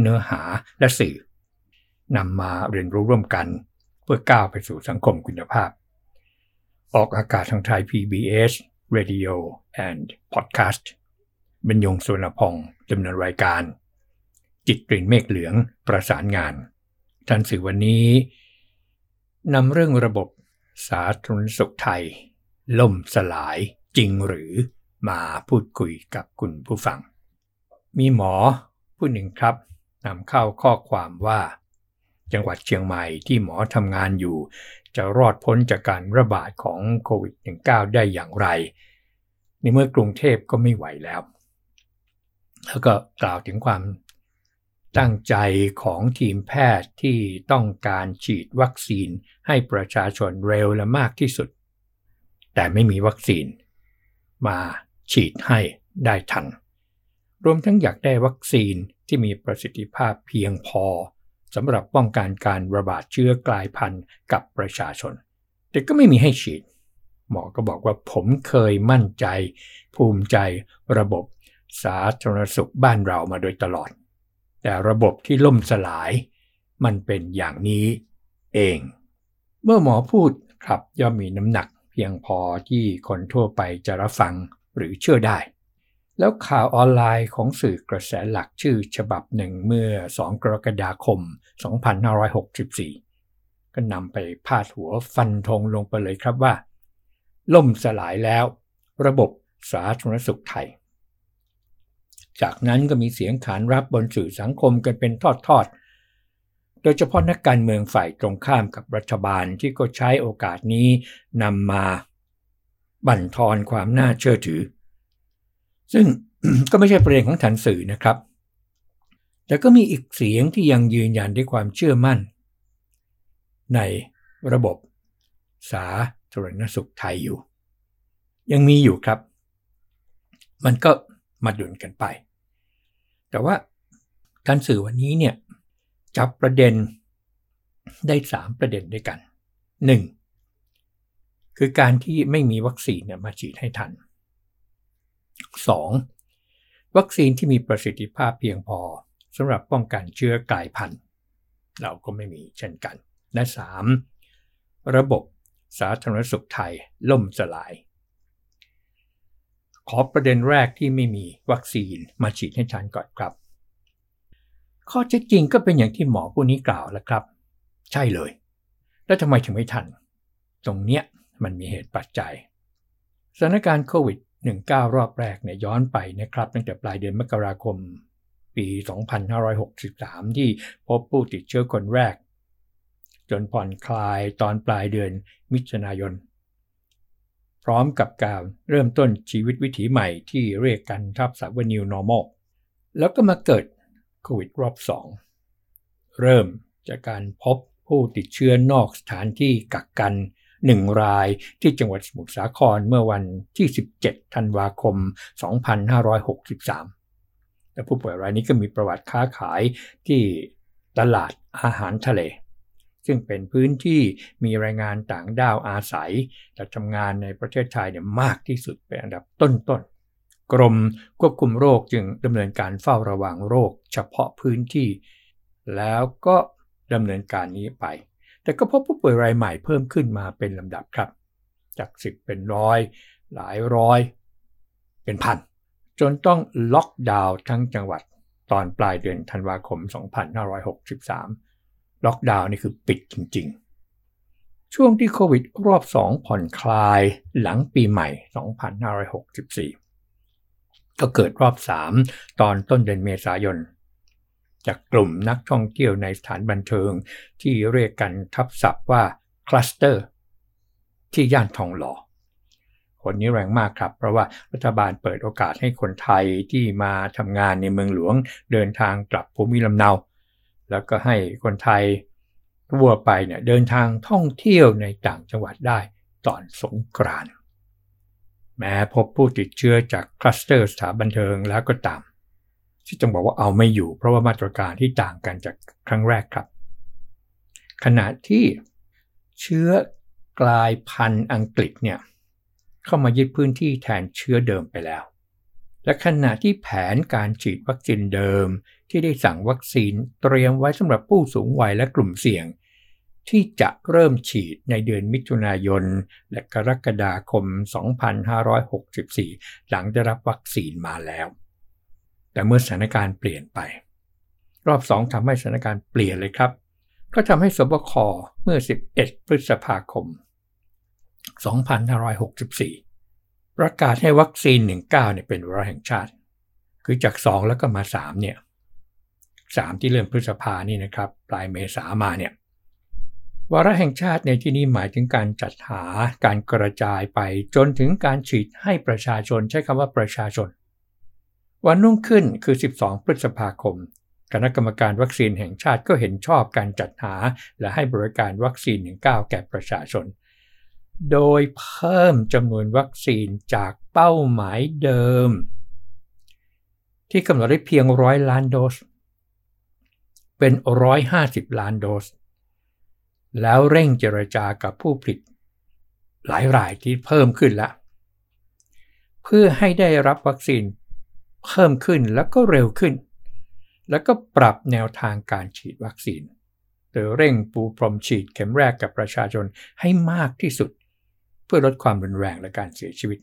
เนื้อหาและสื่อนำมาเรียนรู้ร่วมกัน เพื่อก้าวไปสู่สังคมคุณภาพ ออกอากาศทางไทย PBS Radio and Podcast บรรยงสุวรรพงศ์ดำเนินรายการ จิตกลิ่นเมฆเหลืองประสานงานทันสื่อวันนี้นำเรื่องระบบสาธารณสุขไทย ล่มสลายจริงหรือมาพูดคุยกับคุณผู้ฟัง มีหมอผู้หนึ่งครับ นำเข้าข้อความว่า จังหวัดเชียงใหม่ที่หมอทำงานอยู่ จะรอดพ้นจากการระบาดของโควิด -19 ได้อย่างไร ในเมื่อกรุงเทพก็ไม่ไหวแล้ว แล้วก็กล่าวถึงความตั้งใจของทีมแพทย์ที่ต้องการฉีดวัคซีนให้ประชาชนเร็วและมากที่สุด แต่ไม่มีวัคซีน มาฉีดให้ได้ทัน รวมทั้งอยากได้วัคซีน ที่มีประสิทธิภาพเพียงพอสำหรับป้องกันการระบาดเชื้อกลายพันธุ์กับประชาชน แต่ก็ไม่มีให้ฉีด หมอก็บอกว่าผมเคยมั่นใจ ภูมิใจระบบสาธารณสุขบ้านเรามาโดยตลอด แต่ระบบที่ล่มสลาย มันเป็นอย่างนี้เอง เมื่อหมอพูดครับย่อมมีน้ำหนักเพียงพอที่คนทั่วไปจะรับฟังหรือเชื่อได้ แล้วข่าวออนไลน์ของสื่อกระแสหลักชื่อฉบับหนึ่งเมื่อ 2 กรกฎาคม 2564 ก็นำไปพาดหัวฟันธงลงไปเลยครับว่า ล่มสลายแล้ว ระบบสาธารณสุขไทย จากนั้นก็มีเสียงขานรับบนสื่อสังคมกันเป็นทอดๆ โดยเฉพาะนักการเมืองฝ่ายตรงข้ามกับรัฐบาลที่ก็ใช้โอกาสนี้นำมา บั่นทอนความน่าเชื่อถือ ซึ่งก็ไม่ใช่ประเด็นของฐานสื่อนะครับ แต่ก็มีอีกเสียงที่ยังยืนยันด้วยความเชื่อมั่น ในระบบสาธารณสุขไทยอยู่ ยังมีอยู่ครับ มันก็มาดุนกันไป แต่ว่าการสื่อวันนี้เนี่ยจับประเด็นได้สามประเด็นด้วยกันหนึ่งคือการที่ไม่มีวัคซีนเนี่ยมาฉีดให้ทัน 2. วัคซีนที่มีประสิทธิภาพเพียงพอสำหรับป้องกันเชื้อกลายพันธุ์ เราก็ไม่มีเช่นกัน และ 3. ระบบสาธารณสุขไทยล่มสลาย ขอประเด็นแรกที่ไม่มีวัคซีนมาฉีดให้ทันก่อนครับ ข้อเท็จจริงก็เป็นอย่างที่หมอผู้นี้กล่าวแล้วครับ ใช่เลย แล้วทำไมถึงไม่ทัน ตรงเนี้ยมันมีเหตุปัจจัยสถานการณ์โควิด 19 รอบแรกเนี่ยย้อนไปนะครับตั้งแต่ปลายเดือนมกราคม ปี 2563 ที่พบผู้ติดเชื้อคนแรก จนผ่อนคลายตอนปลายเดือนมิถุนายน พร้อมกับการเริ่มต้นชีวิตวิถีใหม่ที่เรียกกันทับศัพท์ว่า New Normal แล้วก็มาเกิดโควิดรอบ 2 เริ่มจากการพบผู้ติดเชื้อนอกสถานที่กักกัน 1 รายที่จังหวัดสมุทรสาครเมื่อวันที่ 17 ธันวาคม 2563 และผู้ป่วยรายนี้ก็มีประวัติค้าขายที่ตลาดอาหารทะเล ซึ่งเป็นพื้นที่มีแรงงานต่างด้าวอาศัยและทำงานในประเทศไทยเนี่ยมากที่สุดเป็นอันดับต้นๆกรมควบคุมโรคจึงดำเนินการเฝ้าระวังโรคเฉพาะพื้นที่ แล้วก็ดำเนินการนี้ไป แต่ก็พบผู้ป่วยรายใหม่เพิ่มขึ้นมาเป็นลำดับครับ จาก 10 เป็นร้อย หลายร้อย เป็นพัน จนต้องล็อกดาวน์ทั้งจังหวัดตอนปลายเดือนธันวาคม 2563 ล็อกดาวน์นี่คือปิดจริง ๆ ช่วงที่โควิดรอบ 2 ผ่อนคลายหลังปีใหม่ 2564 ก็เกิดรอบ 3 ตอนต้นเดือนเมษายน จากกลุ่มนักท่องเที่ยวในสถานบันเทิง ที่เรียกกันทับศัพท์ว่าคลัสเตอร์ที่ย่านทองหล่อหนนี้แรงมากครับ เพราะว่ารัฐบาลเปิดโอกาสให้คนไทยที่มาทำงานในเมืองหลวง เดินทางกลับภูมิลำเนา แล้วก็ให้คนไทยทั่วไปเนี่ยเดินทางท่องเที่ยวในต่างจังหวัดได้ตอนสงกรานต์แม้พบผู้ติดเชื้อจากคลัสเตอร์สถานบันเทิงแล้วก็ตาม ที่ต้องบอกว่าเอาไม่อยู่ เพราะว่ามาตรการที่ต่างกันจากครั้งแรกครับ ขณะที่เชื้อกลายพันธุ์อังกฤษเนี่ยเข้ามายึดพื้นที่แทนเชื้อเดิมไปแล้ว และขณะที่แผนการฉีดวัคซีนเดิม ที่ได้สั่งวัคซีนเตรียมไว้สำหรับผู้สูงวัยและกลุ่มเสี่ยง ที่จะเริ่มฉีดในเดือนมิถุนายน และกรกฎาคม 2564 หลังได้รับวัคซีนมาแล้ว แต่เมื่อสถานการณ์เปลี่ยนไป รอบสองทำให้สถานการณ์เปลี่ยนเลยครับ ก็ทำให้สบคเมื่อ 11 พฤษภาคม 2564 ประกาศให้วัคซีน 19เนี่ยเป็นวาระแห่งชาติ คือจาก 2 แล้วก็มา 3 เนี่ย 3 ที่เริ่มพฤษภานี่นะครับ ปลายเมษามาเนี่ยวาระแห่งชาติในที่นี้หมายถึงการจัดหาการกระจายไปจนถึงการฉีดให้ประชาชนใช้คำว่าประชาชน วันนุ่งขึ้นคือ 12 พฤษภาคม คณะกรรมการวัคซีนแห่งชาติก็เห็นชอบการจัดหา และให้บริการวัคซีน 19 แก่ประชาชน โดยเพิ่มจำนวนวัคซีนจากเป้าหมายเดิม ที่กำหนดได้เพียงร้อยล้านโดส เป็น 150 ล้านโดส แล้วเร่งเจรจากับผู้ผลิตหลายรายที่เพิ่มขึ้นละ เพื่อให้ได้รับวัคซีน เพิ่มขึ้นแล้วก็เร็วขึ้น แล้วก็ปรับแนวทางการฉีดวัคซีนโดยเร่งปูพรมฉีดเข็มแรกกับประชาชนให้มากที่สุด เพื่อลดความรุนแรงและการเสียชีวิต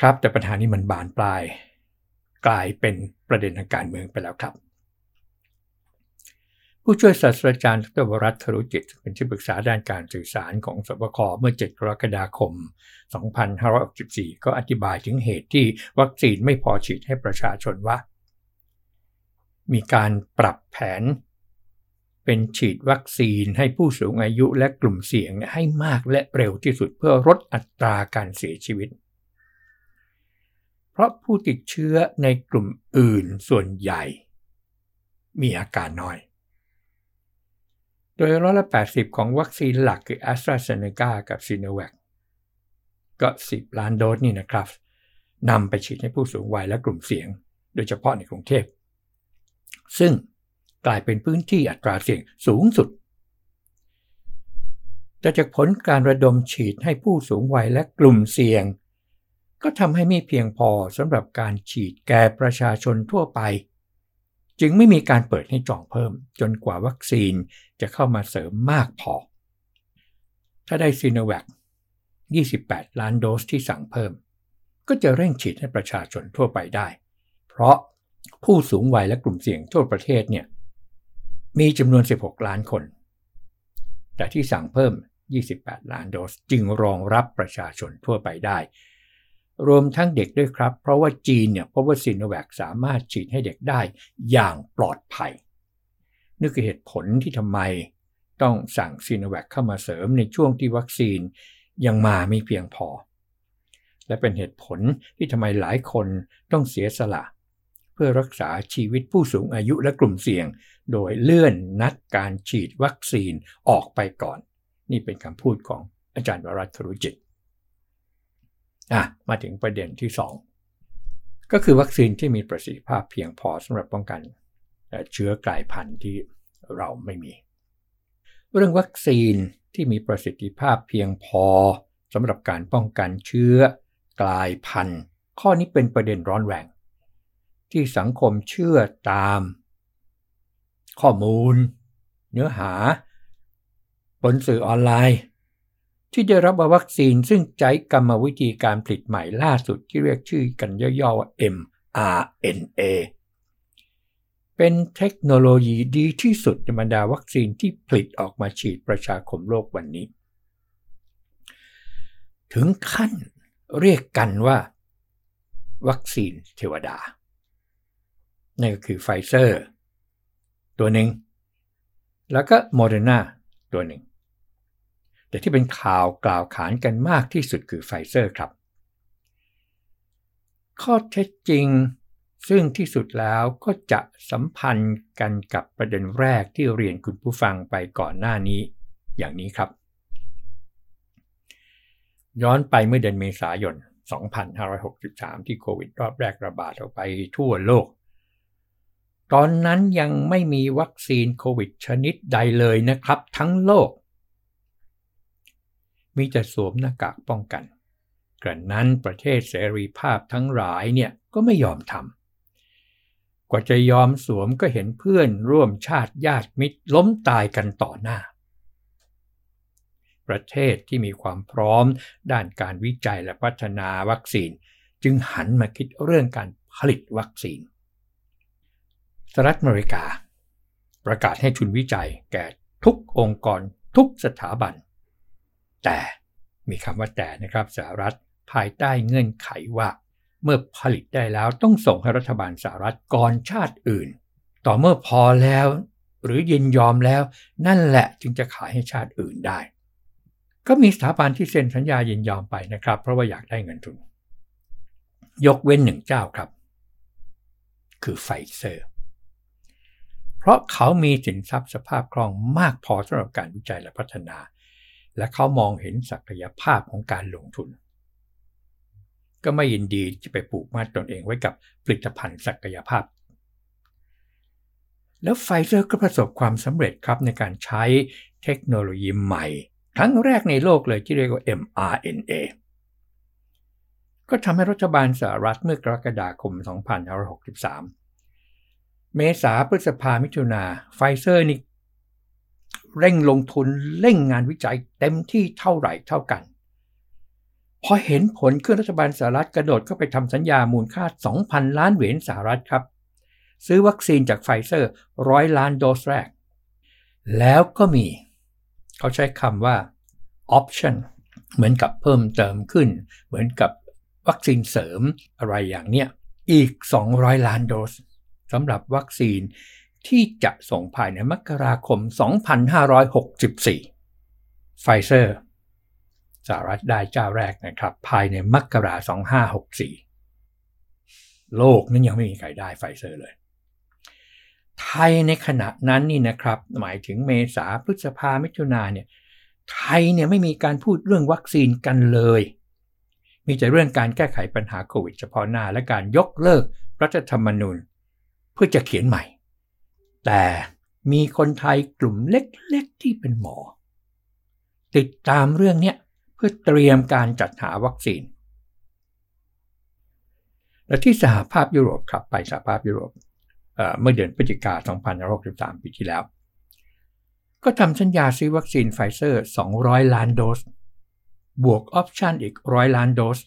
ครับแต่ปัญหานี้มันบานปลาย กลายเป็นประเด็นทางการเมืองไปแล้วครับ ผู้ช่วยศาสตราจารย์ดรวรัตน์ครุจิต เป็นที่ปรึกษาด้านการสื่อสารของสบคเมื่อ 7 กรกฎาคม 2564 ก็อธิบายถึงเหตุที่วัคซีนไม่พอฉีดให้ประชาชนว่า มีการปรับแผน เป็นฉีดวัคซีนให้ผู้สูงอายุและกลุ่มเสี่ยงให้มากและเร็วที่สุดเพื่อลดอัตราการเสียชีวิต เพราะผู้ติดเชื้อในกลุ่มอื่นส่วนใหญ่ มีอาการน้อย โดยร้อยละ80 ของวัคซีนหลักคือ a s t r a z เซ e c a กับ s i n o v a c ก็ 10 ล้านโดสนี่นะครับนำไปฉีดให้ผู้สูงวัยและกลุ่มเสี่ยง โดยเฉพาะในกรุงเทพ ซึ่งกลายเป็นพื้นที่อัตราเสี่ยงสูงสุด แต่จากผลการระดมฉีดให้ผู้สูงวัยและกลุ่มเสี่ยง ก็ทำให้ไม่เพียงพอสำหรับการฉีดแก่ประชาชนทั่วไป จึงไม่มีการเปิดให้จองเพิ่มจนกว่าวัคซีน จะเข้ามาเสริมมากพอ ถ้าได้ซีโนแวค28 ล้านโดสที่สั่งเพิ่ม ก็จะเร่งฉีดให้ประชาชนทั่วไปได้ เพราะผู้สูงวัยและกลุ่มเสี่ยงทั่วประเทศเนี่ยมีจำนวน 16 ล้านคน แต่ที่สั่งเพิ่ม 28 ล้านโดสจึงรองรับประชาชนทั่วไปได้ รวมทั้งเด็กด้วยครับ เพราะว่าจีนเนี่ยพบว่าซีโนแวคสามารถฉีดให้เด็กได้อย่างปลอดภัย นี่คือเหตุผลที่ทำไมต้องสั่งซีโนแวคเข้ามาเสริมในช่วงที่วัคซีนยังมาไม่เพียงพอ และเป็นเหตุผลที่ทำไมหลายคนต้องเสียสละ เพื่อรักษาชีวิตผู้สูงอายุและกลุ่มเสี่ยง โดยเลื่อนนัดการฉีดวัคซีนออกไปก่อน นี่เป็นคำพูดของอาจารย์วรัตน์รุจิตอะมาถึงประเด็นที่ 2 ก็คือวัคซีนที่มีประสิทธิภาพเพียงพอสำหรับป้องกัน เชื้อกลายพันธุ์ที่เราไม่มี เรื่องวัคซีนที่มีประสิทธิภาพเพียงพอสำหรับการป้องกันเชื้อกลายพันธุ์ ข้อนี้เป็นประเด็นร้อนแรง ที่สังคมเชื่อตาม ข้อมูล เนื้อหา บนสื่อออนไลน์ ที่ได้รับวัคซีนซึ่งใช้กรรมวิธีการผลิตใหม่ล่าสุดที่เรียกชื่อกันย่อๆว่า mRNA เป็นเทคโนโลยีดีที่สุดในบรรดาวัคซีนที่ผลิตออกมาฉีดประชาคมโลกวันนี้ ถึงขั้นเรียกกันว่า วัคซีนเทวดา นั่นก็คือไฟเซอร์ ตัวหนึ่ง แล้วก็โมเดอร์นาตัวหนึ่ง แต่ที่เป็นข่าวกล่าวขานกันมากที่สุดคือไฟเซอร์ครับ ข้อเท็จจริง ซึ่งที่สุดแล้วก็จะสัมพันธ์กันกับประเด็นแรกที่เรียนคุณผู้ฟังไปก่อนหน้านี้ อย่างนี้ครับ ย้อนไปเมื่อเดือนเมษายน 2563 ที่โควิดรอบแรกระบาดออกไปทั่วโลก ตอนนั้นยังไม่มีวัคซีนโควิดชนิดใดเลยนะครับทั้งโลก มีแต่สวมหน้ากากป้องกันกระนั้นประเทศเสรีภาพทั้งหลายเนี่ยก็ไม่ยอมทำ กว่าจะยอมสวมก็เห็นเพื่อนร่วมชาติญาติมิตรล้มตายกันต่อหน้า ประเทศที่มีความพร้อมด้านการวิจัยและพัฒนาวัคซีน จึงหันมาคิดเรื่องการผลิตวัคซีนสหรัฐอเมริกา ประกาศให้ทุนวิจัยแก่ทุกองค์กรทุกสถาบัน แต่มีคำว่าแต่นะครับสหรัฐภายใต้เงื่อนไขว่า เมื่อผลิตได้แล้วต้องส่งให้รัฐบาลสหรัฐก่อนชาติอื่น ต่อเมื่อพอแล้ว หรือยินยอมแล้ว นั่นแหละจึงจะขายให้ชาติอื่นได้ ก็มีสถาบันที่เซ็นสัญญายินยอมไปนะครับ เพราะว่าอยากได้เงินทุน ยกเว้นหนึ่งเจ้าครับ คือไฟเซอร์ เพราะเขามีสินทรัพย์สภาพคล่องมากพอสำหรับการวิจัยและพัฒนา และเขามองเห็นศักยภาพของการลงทุน ก็ไม่ยินดีจะไปปลูกมาตนเองไว้กับผลิตภัณฑ์ศักยภาพ แล้วไฟเซอร์ก็ประสบความสำเร็จครับในการใช้เทคโนโลยีใหม่ ครั้งแรกในโลกเลยที่เรียกว่า mRNA ก็ทำให้รัฐบาลสหรัฐเมื่อกรกฎาคม 2563 เมษาพฤษภามิถุนาไฟเซอร์นี่เร่งลงทุนเร่งงานวิจัยเต็มที่เท่าไหร่เท่ากัน พอเห็นผลขึ้นรัฐบาลสหรัฐกระโดดเข้าไปทำสัญญามูลค่า 2,000 ล้านเหรียญสหรัฐครับ ซื้อวัคซีนจากไฟเซอร์ร้อยล้านโดสแรก แล้วก็มี เขาใช้คำว่า option เหมือนกับเพิ่มเติมขึ้น เหมือนกับวัคซีนเสริมอะไรอย่างเนี้ยอีก 200 ล้านโดสสำหรับวัคซีนที่จะส่งภายในมกราคม 2564 ไฟเซอร์ สหรัฐได้เจ้าแรกนะครับ ภายในมกราคม2564โลกนั้นยังไม่มีใครได้ไฟเซอร์เลย ไทยในขณะนั้นนี่นะครับ หมายถึงเมษาพฤษภามิถุนาเนี่ยไทยเนี่ยไม่มีการพูดเรื่องวัคซีนกันเลย มีแต่เรื่องการแก้ไขปัญหาโควิดเฉพาะหน้า และการยกเลิกรัฐธรรมนูญ เพื่อจะเขียนใหม่ แต่มีคนไทยกลุ่มเล็กๆที่เป็นหมอ ติดตามเรื่องเนี้ย เพื่อเตรียมการจัดหาวัคซีน และที่สหภาพยุโรปครับไปสหภาพยุโรปเมื่อเดือนพฤศจิกา2563 ปีที่แล้ว ก็ทำสัญญาซื้อวัคซีนไฟเซอร์ 200 ล้านโดส บวกออปชันอีก 100 ล้านโดส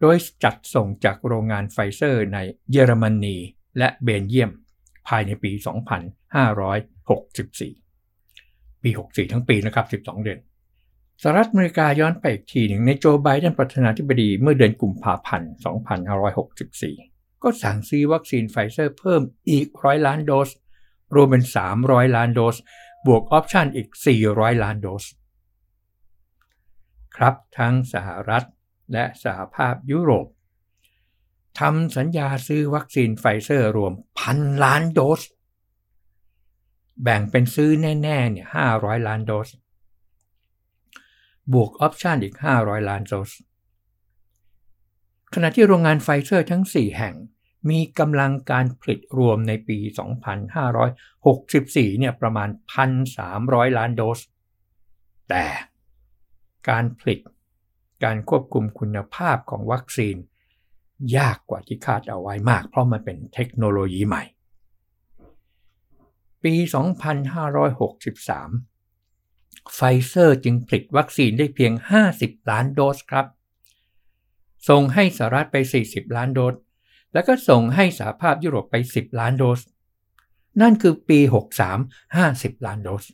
โดยจัดส่งจากโรงงานไฟเซอร์ในเยอรมนีและเบลเยียม ภายในปี 2564 ปี 64 ทั้งปีนะครับ 12 เดือน สหรัฐอเมริกาย้อนไปอีกทีหนึ่งนายโจไบเดนประธานาธิบดีเมื่อเดือนกุมภาพันธ์ 2564 ก็สั่งซื้อวัคซีนไฟเซอร์เพิ่มอีกร้อยล้านโดส รวมเป็น 300 ล้านโดส บวกออปชันอีก 400 ล้านโดส ครับทั้งสหรัฐและสหภาพยุโรปทำสัญญาซื้อวัคซีนไฟเซอร์รวมพันล้านโดส แบ่งเป็นซื้อแน่ ๆ เนี่ย 500 ล้านโดส บวกออปชันอีก 500 ล้านโดส ขณะที่โรงงานไฟเซอร์ทั้ง 4 แห่ง มีกำลังการผลิตรวมในปี 2564 เนี่ยประมาณ 1,300 ล้านโดส แต่การผลิตการควบคุมคุณภาพของวัคซีน ยากกว่าที่คาดเอาไว้มาก เพราะมันเป็นเทคโนโลยีใหม่ ปี 2563 ไฟเซอร์จึงผลิตวัคซีนได้เพียง 50 ล้านโดสครับ ส่งให้สหรัฐไป 40 ล้านโดส แล้วก็ส่งให้สหภาพยุโรปไป 10 ล้านโดส นั่นคือปี 63 50 ล้านโดส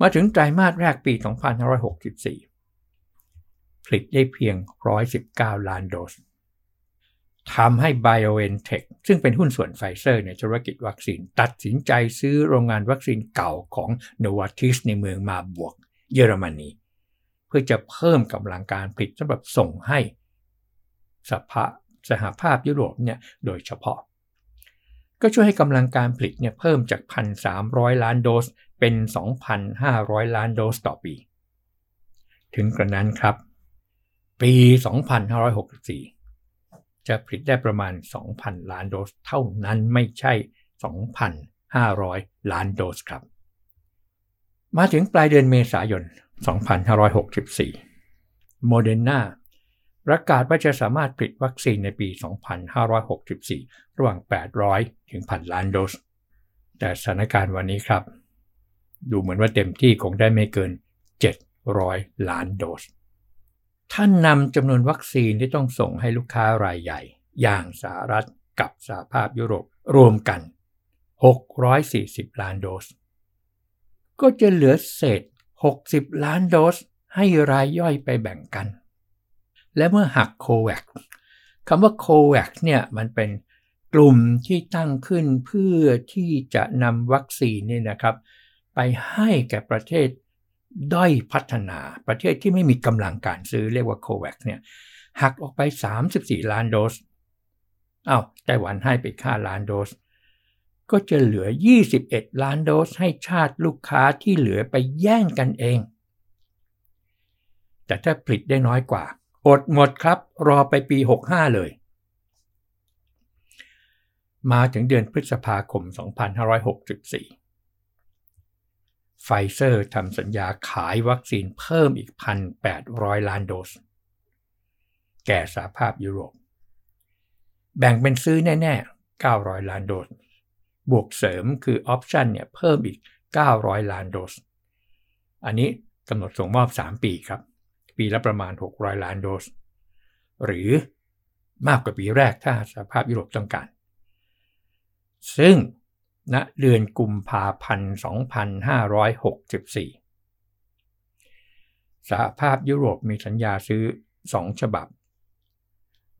มาถึงไตรมาสแรกปี 2564 ผลิตได้เพียง 119 ล้านโดส ทำให้ BioNTech ซึ่งเป็นหุ้นส่วนไฟเซอร์ในธุรกิจวัคซีน ตัดสินใจซื้อโรงงานวัคซีนเก่าของ Novartis ในเมืองมาบวก เยอรมนี เพื่อจะเพิ่มกำลังการผลิตสำหรับส่งให้สภาสสหภาพยุโรปเนี่ยโดยเฉพาะ ก็ช่วยให้กำลังการผลิตเนี่ยเพิ่มจาก 1,300 ล้านโดสเป็น 2,500 ล้านโดสต่อปี ถึงกระนั้นครับ ปี 2564 จะผลิตได้ประมาณ 2,000 ล้านโดสเท่านั้นไม่ใช่ 2,500 ล้านโดสครับ มาถึงปลายเดือนเมษายน 2564 โมเดอร์นาประกาศว่าจะสามารถผลิตวัคซีนในปี 2564 ระหว่าง 800 ถึงพันล้านโดส แต่สถานการณ์วันนี้ครับ ดูเหมือนว่าเต็มที่คงได้ไม่เกิน 700 ล้านโดส ถ้านำจำนวนวัคซีนที่ต้องส่งให้ลูกค้ารายใหญ่ อย่างสหรัฐกับสหภาพยุโรปรวมกัน 640 ล้านโดส ก็จะเหลือเศษ 60 ล้านโดสให้รายย่อยไปแบ่งกัน และเมื่อหักโควัคคำว่าโควัคเนี่ยมันเป็นกลุ่มที่ตั้งขึ้นเพื่อที่จะนำวัคซีนนี่นะครับ ไปให้แก่ประเทศ ด้อยพัฒนาประเทศที่ไม่มีกำลังการซื้อเรียกว่าโควัคเนี่ยหักออกไป 34 ล้านโดสอา้าวไต้หวันให้ไปค่าล้านโดส ก็จะเหลือ 21 ล้านโดสให้ชาติลูกค้าที่เหลือไปแย่งกันเอง แต่ถ้าผลิตได้น้อยกว่า อดหมดครับรอไปปี 65 เลย มาถึงเดือนพฤษภาคม 2564 ไฟเซอร์ทำสัญญาขายวัคซีนเพิ่มอีก 1,800 ล้านโดส แก่สหภาพยุโรป แบ่งเป็นซื้อแน่ ๆ 900 ล้านโดส บวกเสริมคือออปชันเนี่ยเพิ่มอีก 900 ล้านโดส อันนี้กำหนดส่งมอบ 3 ปีครับ ปีละประมาณ 600 ล้านโดส หรือมากกว่าปีแรกถ้าสหภาพยุโรปต้องการ ซึ่ง ณเดือนกุมภาพันธ์ 2564 สหภาพยุโรปมีสัญญาซื้อ 2 ฉบับ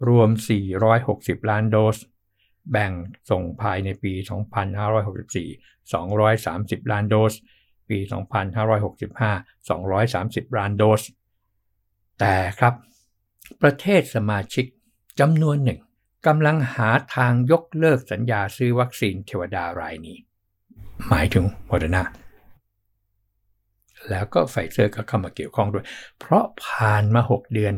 รวม 460 ล้านโดส แบ่งส่งภายในปี 2564 230 ล้านโดส ปี 2565 230 ล้านโดส แต่ครับ ประเทศสมาชิกจำนวนหนึ่ง กำลังหาทางยกเลิกสัญญาซื้อวัคซีนเทวดารายนี้ หมายถึงโมเดอร์นาแล้วก็ไฟเซอร์ก็เข้ามาเกี่ยวข้องด้วย เพราะผ่านมา 6 เดือน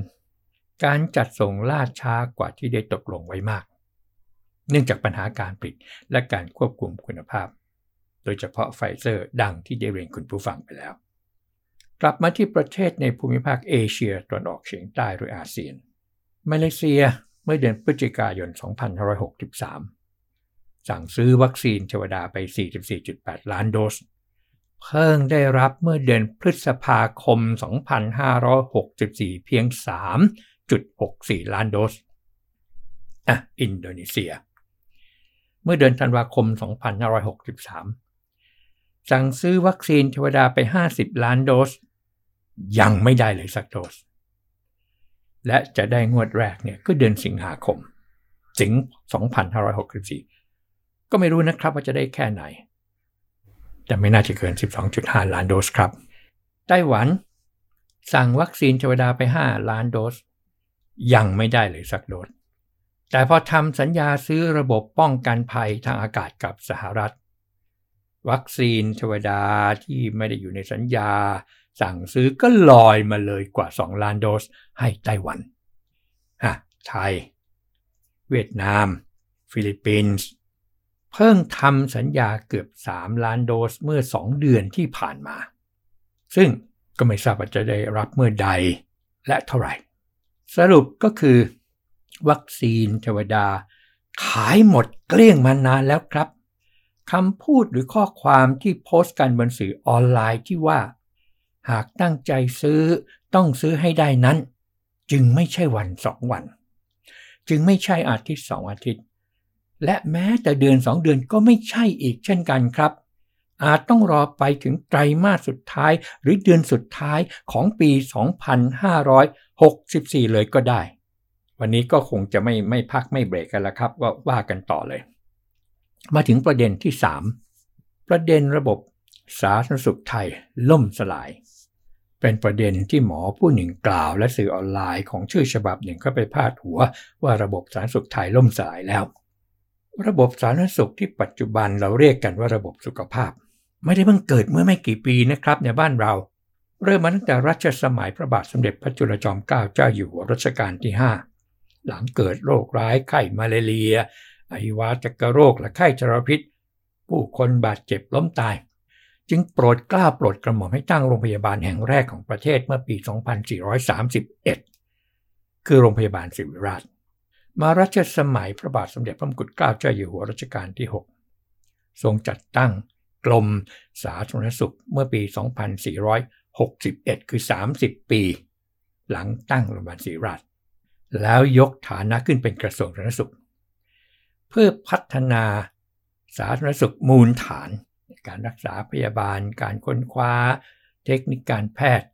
การจัดส่งล่าช้ากว่าที่ได้ตกลงไว้มาก เนื่องจากปัญหาการผลิตและการควบคุมคุณภาพ โดยเฉพาะไฟเซอร์ดังที่ได้เรียนคุณผู้ฟังไปแล้ว กลับมาที่ประเทศในภูมิภาคเอเชียตะวันออกเฉียงใต้หรืออาเซียน มาเลเซีย เมื่อเดือนพฤศจิกายน 2563 สั่งซื้อวัคซีนเทวดาไป 44.8 ล้านโดส เพิ่งได้รับเมื่อเดือนพฤษภาคม 2564 เพียง 3.64 ล้านโดส อะ อินโดนีเซีย เมื่อเดือนธันวาคม 2563 สั่งซื้อวัคซีนเทวดาไป 50 ล้านโดส ยังไม่ได้เลยสักโดส และจะได้งวดแรกเนี่ยก็เดือนสิงหาคม สิง 2564 ก็ไม่รู้นะครับว่าจะได้แค่ไหน แต่ไม่น่าจะเกิน 12.5 ล้านโดสครับ ไต้หวัน สั่งวัคซีนเวดาไป 5 ล้านโดส ยังไม่ได้เลยสักโดส แต่พอทำสัญญาซื้อระบบป้องกันภัยทางอากาศกับสหรัฐ วัคซีนเวดาที่ไม่ได้อยู่ในสัญญา สั่งซื้อก็ลอยมาเลยกว่า 2 ล้านโดสให้ไต้หวันฮะไทย เวียดนาม ฟิลิปปินส์ เพิ่งทำสัญญาเกือบ 3 ล้านโดสเมื่อ 2 เดือนที่ผ่านมา ซึ่งก็ไม่ทราบว่าจะได้รับเมื่อใดและเท่าไหร่ สรุปก็คือ วัคซีนเทวดา ขายหมดเกลี้ยงมานานแล้วครับคำพูดหรือข้อความที่โพสต์กันบนสื่อออนไลน์ที่ว่า หากตั้งใจซื้อต้องซื้อให้ได้นั้น จึงไม่ใช่วันสองวัน จึงไม่ใช่อาทิตย์สองอาทิตย์ และแม้แต่เดือนสองเดือนก็ไม่ใช่อีกเช่นกันครับ อาจต้องรอไปถึงไตรมาสสุดท้ายหรือเดือนสุดท้ายของปี 2564 เลยก็ได้ วันนี้ก็คงจะไม่ไม่พักไม่เบรกกันแล้วครับว่าว่ากันต่อเลย มาถึงประเด็นที่ 3 ประเด็นระบบสาธารณสุขไทยล่มสลาย เป็นประเด็นที่หมอผู้หนึ่งกล่าวและสื่อออนไลน์ของชื่อฉบับหนึ่งก็ไปพาดหัว ว่าระบบสาธารณสุขไทยล่มสลายแล้ว ระบบสาธารณสุขที่ปัจจุบันเราเรียกกันว่าระบบสุขภาพ ไม่ได้เพิ่งเกิดเมื่อไม่กี่ปีนะครับในบ้านเรา เริ่มมาตั้งแต่รัชสมัยพระบาทสมเด็จพระจุลจอมเกล้าเจ้าอยู่หัวรัชกาลที่ 5 หลังเกิดโรคร้ายไข้มาเลเรียอหิวาตกโรคและไข้จรพิษ ผู้คนบาดเจ็บล้มตาย จึงโปรดกล้าโปรดกระหม่อมให้ตั้งโรงพยาบาลแห่งแรกของประเทศเมื่อปี 2431 คือโรงพยาบาลศิริราช มารัชสมัยพระบาทสมเด็จพระมงกุฎเกล้าเจ้าอยู่หัวรัชกาลที่ 6 ทรงจัดตั้งกรมสาธารณสุขเมื่อปี 2461 คือ 30 ปี หลังตั้งโรงพยาบาลศิริราช แล้วยกฐานะขึ้นเป็นกระทรวงสาธารณสุข เพื่อพัฒนาสาธารณสุขมูลฐาน การรักษาพยาบาล การค้นคว้า เทคนิคการแพทย์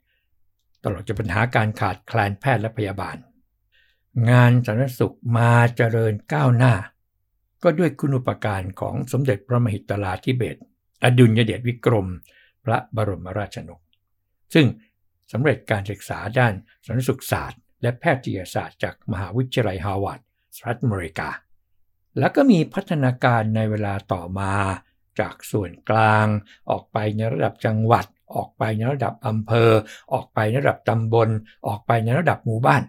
ตลอดจนปัญหาการขาดแคลนแพทย์และพยาบาล งานสาธารณสุขมาเจริญก้าวหน้า ก็ด้วยคุณอุปการของสมเด็จพระมหิตลาธิเบศอดุลยเดชวิกรม พระบรมราชนก ซึ่งสำเร็จการศึกษาด้านสาธารณสุขศาสตร์ และแพทยศาสตร์จากมหาวิทยาลัยฮาวาดสหรัฐอเมริกา แล้วก็มีพัฒนาการในเวลาต่อมา จากส่วนกลาง ออกไปในระดับจังหวัด ออกไปในระดับอำเภอ ออกไปในระดับตำบล ออกไปในระดับหมู่บ้าน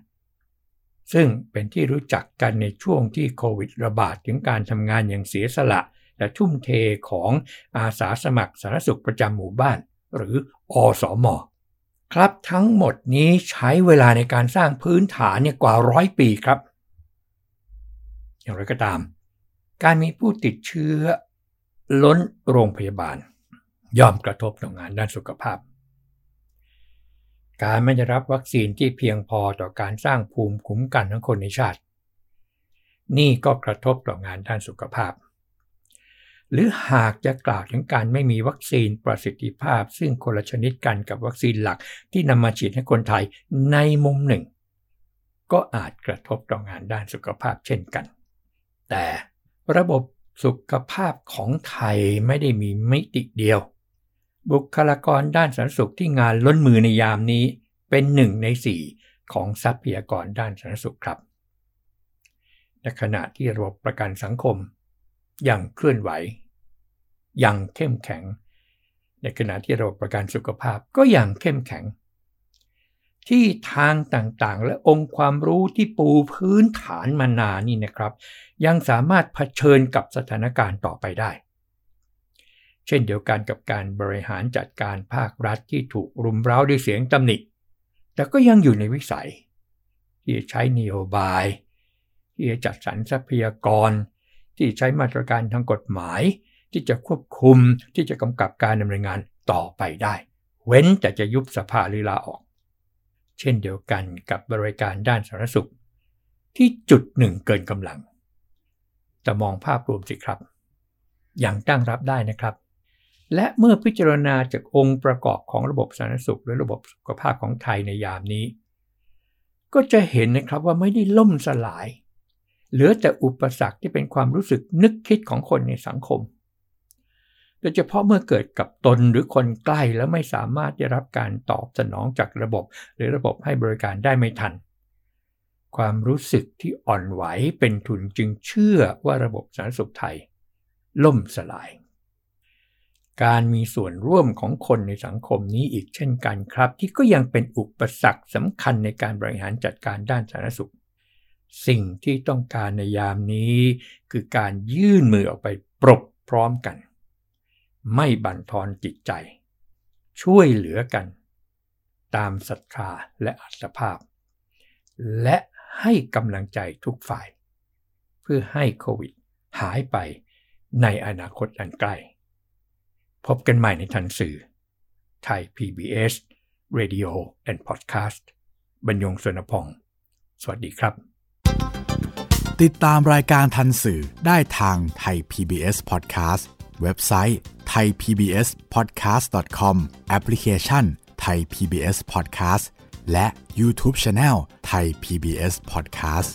ซึ่งเป็นที่รู้จักกันในช่วงที่โควิดระบาดถึงการทำงานอย่างเสียสละ และทุ่มเทของอาสาสมัครสาธารณสุขประจำหมู่บ้าน หรืออสอมอครับทั้งหมดนี้ใช้เวลาในการสร้างพื้นฐานเนี่ยกว่าร้อยปีครับ อย่างไรก็ตาม การมีผู้ติดเชื้อ ล้นโรงพยาบาล ย่อมกระทบต่องานด้านสุขภาพ การไม่ได้รับวัคซีนที่เพียงพอต่อการสร้างภูมิคุ้มกันของคนในชาติ นี่ก็กระทบต่องานด้านสุขภาพ หรือหากจะกล่าวถึงการไม่มีวัคซีนประสิทธิภาพ ซึ่งคนละชนิดกันกับวัคซีนหลักที่นำมาฉีดให้คนไทยในมุมหนึ่ง ก็อาจกระทบต่องานด้านสุขภาพเช่นกัน แต่ระบบ สุขภาพของไทยไม่ได้มีมิติเดียว บุคลากรด้านสาธารณสุขที่งานล้นมือในยามนี้เป็นหนึ่งในสี่ของทรัพยากรด้านสาธารณสุขครับในขณะที่ระบบประกันสังคม ยังเคลื่อนไหว ยังเข้มแข็ง ในขณะที่ระบบประกันสุขภาพก็ยังเข้มแข็ง ที่ทางต่างๆ และองค์ความรู้ที่ปูพื้นฐานมานานนี่นะครับ ยังสามารถเผชิญกับสถานการณ์ต่อไปได้ เช่นเดียวกันกับการบริหารจัดการภาครัฐที่ถูกรุมเร้าด้วยเสียงตำหนิ แต่ก็ยังอยู่ในวิสัย ที่จะใช้นโยบาย ที่จะจัดสรรทรัพยากร ที่ใช้มาตรการทางกฎหมาย ที่จะควบคุมที่จะกำกับการดำเนินงานต่อไปได้ เว้นแต่จะยุบสภาหรือลาออก เช่นเดียวกันกับบริการด้านสาธารณสุข ที่จุดหนึ่งเกินกำลัง แต่มองภาพรวมสิครับอย่างตั้งรับได้นะครับ และเมื่อพิจารณาจากองค์ประกอบของระบบสาธารณสุขและระบบสุขภาพของไทยในยามนี้ ก็จะเห็นนะครับว่าไม่ได้ล่มสลาย เหลือแต่อุปสรรคที่เป็นความรู้สึกนึกคิดของคนในสังคม ยเฉพาะเมื่อเกิดกับตนหรือคนใกล้แล้วไม่สามารถได้รับการตอบสนองจากระบบ หรือระบบให้บริการได้ไม่ทัน ความรู้สึกที่อ่อนไหวเป็นทุนจึงเชื่อว่าระบบสาธารณสุขไทย ล่มสลาย การมีส่วนร่วมของคนในสังคมนี้อีกเช่นกันครับ ที่ก็ยังเป็นอุปสรรคสำคัญในการบริหารจัดการด้านสาธารณสุข สิ่งที่ต้องการในยามนี้ คือการยื่นมือออกไปปรบพร้อมกัน ไม่บั่นทอนจิตใจ ช่วยเหลือกัน ตามศรัทธาและอัตภาพ และให้กำลังใจทุกฝ่าย เพื่อให้โควิด หายไปในอนาคตอันใกล้ พบกันใหม่ในทันสื่อ ไทย PBS Radio and Podcast บรรยงสนพอง สวัสดีครับ ติดตามรายการทันสื่อได้ทางไทย PBS Podcast เว็บไซต์ thaipbspodcast.com แอปพลิเคชัน Thai PBS Podcast และ YouTube Channel Thai PBS Podcast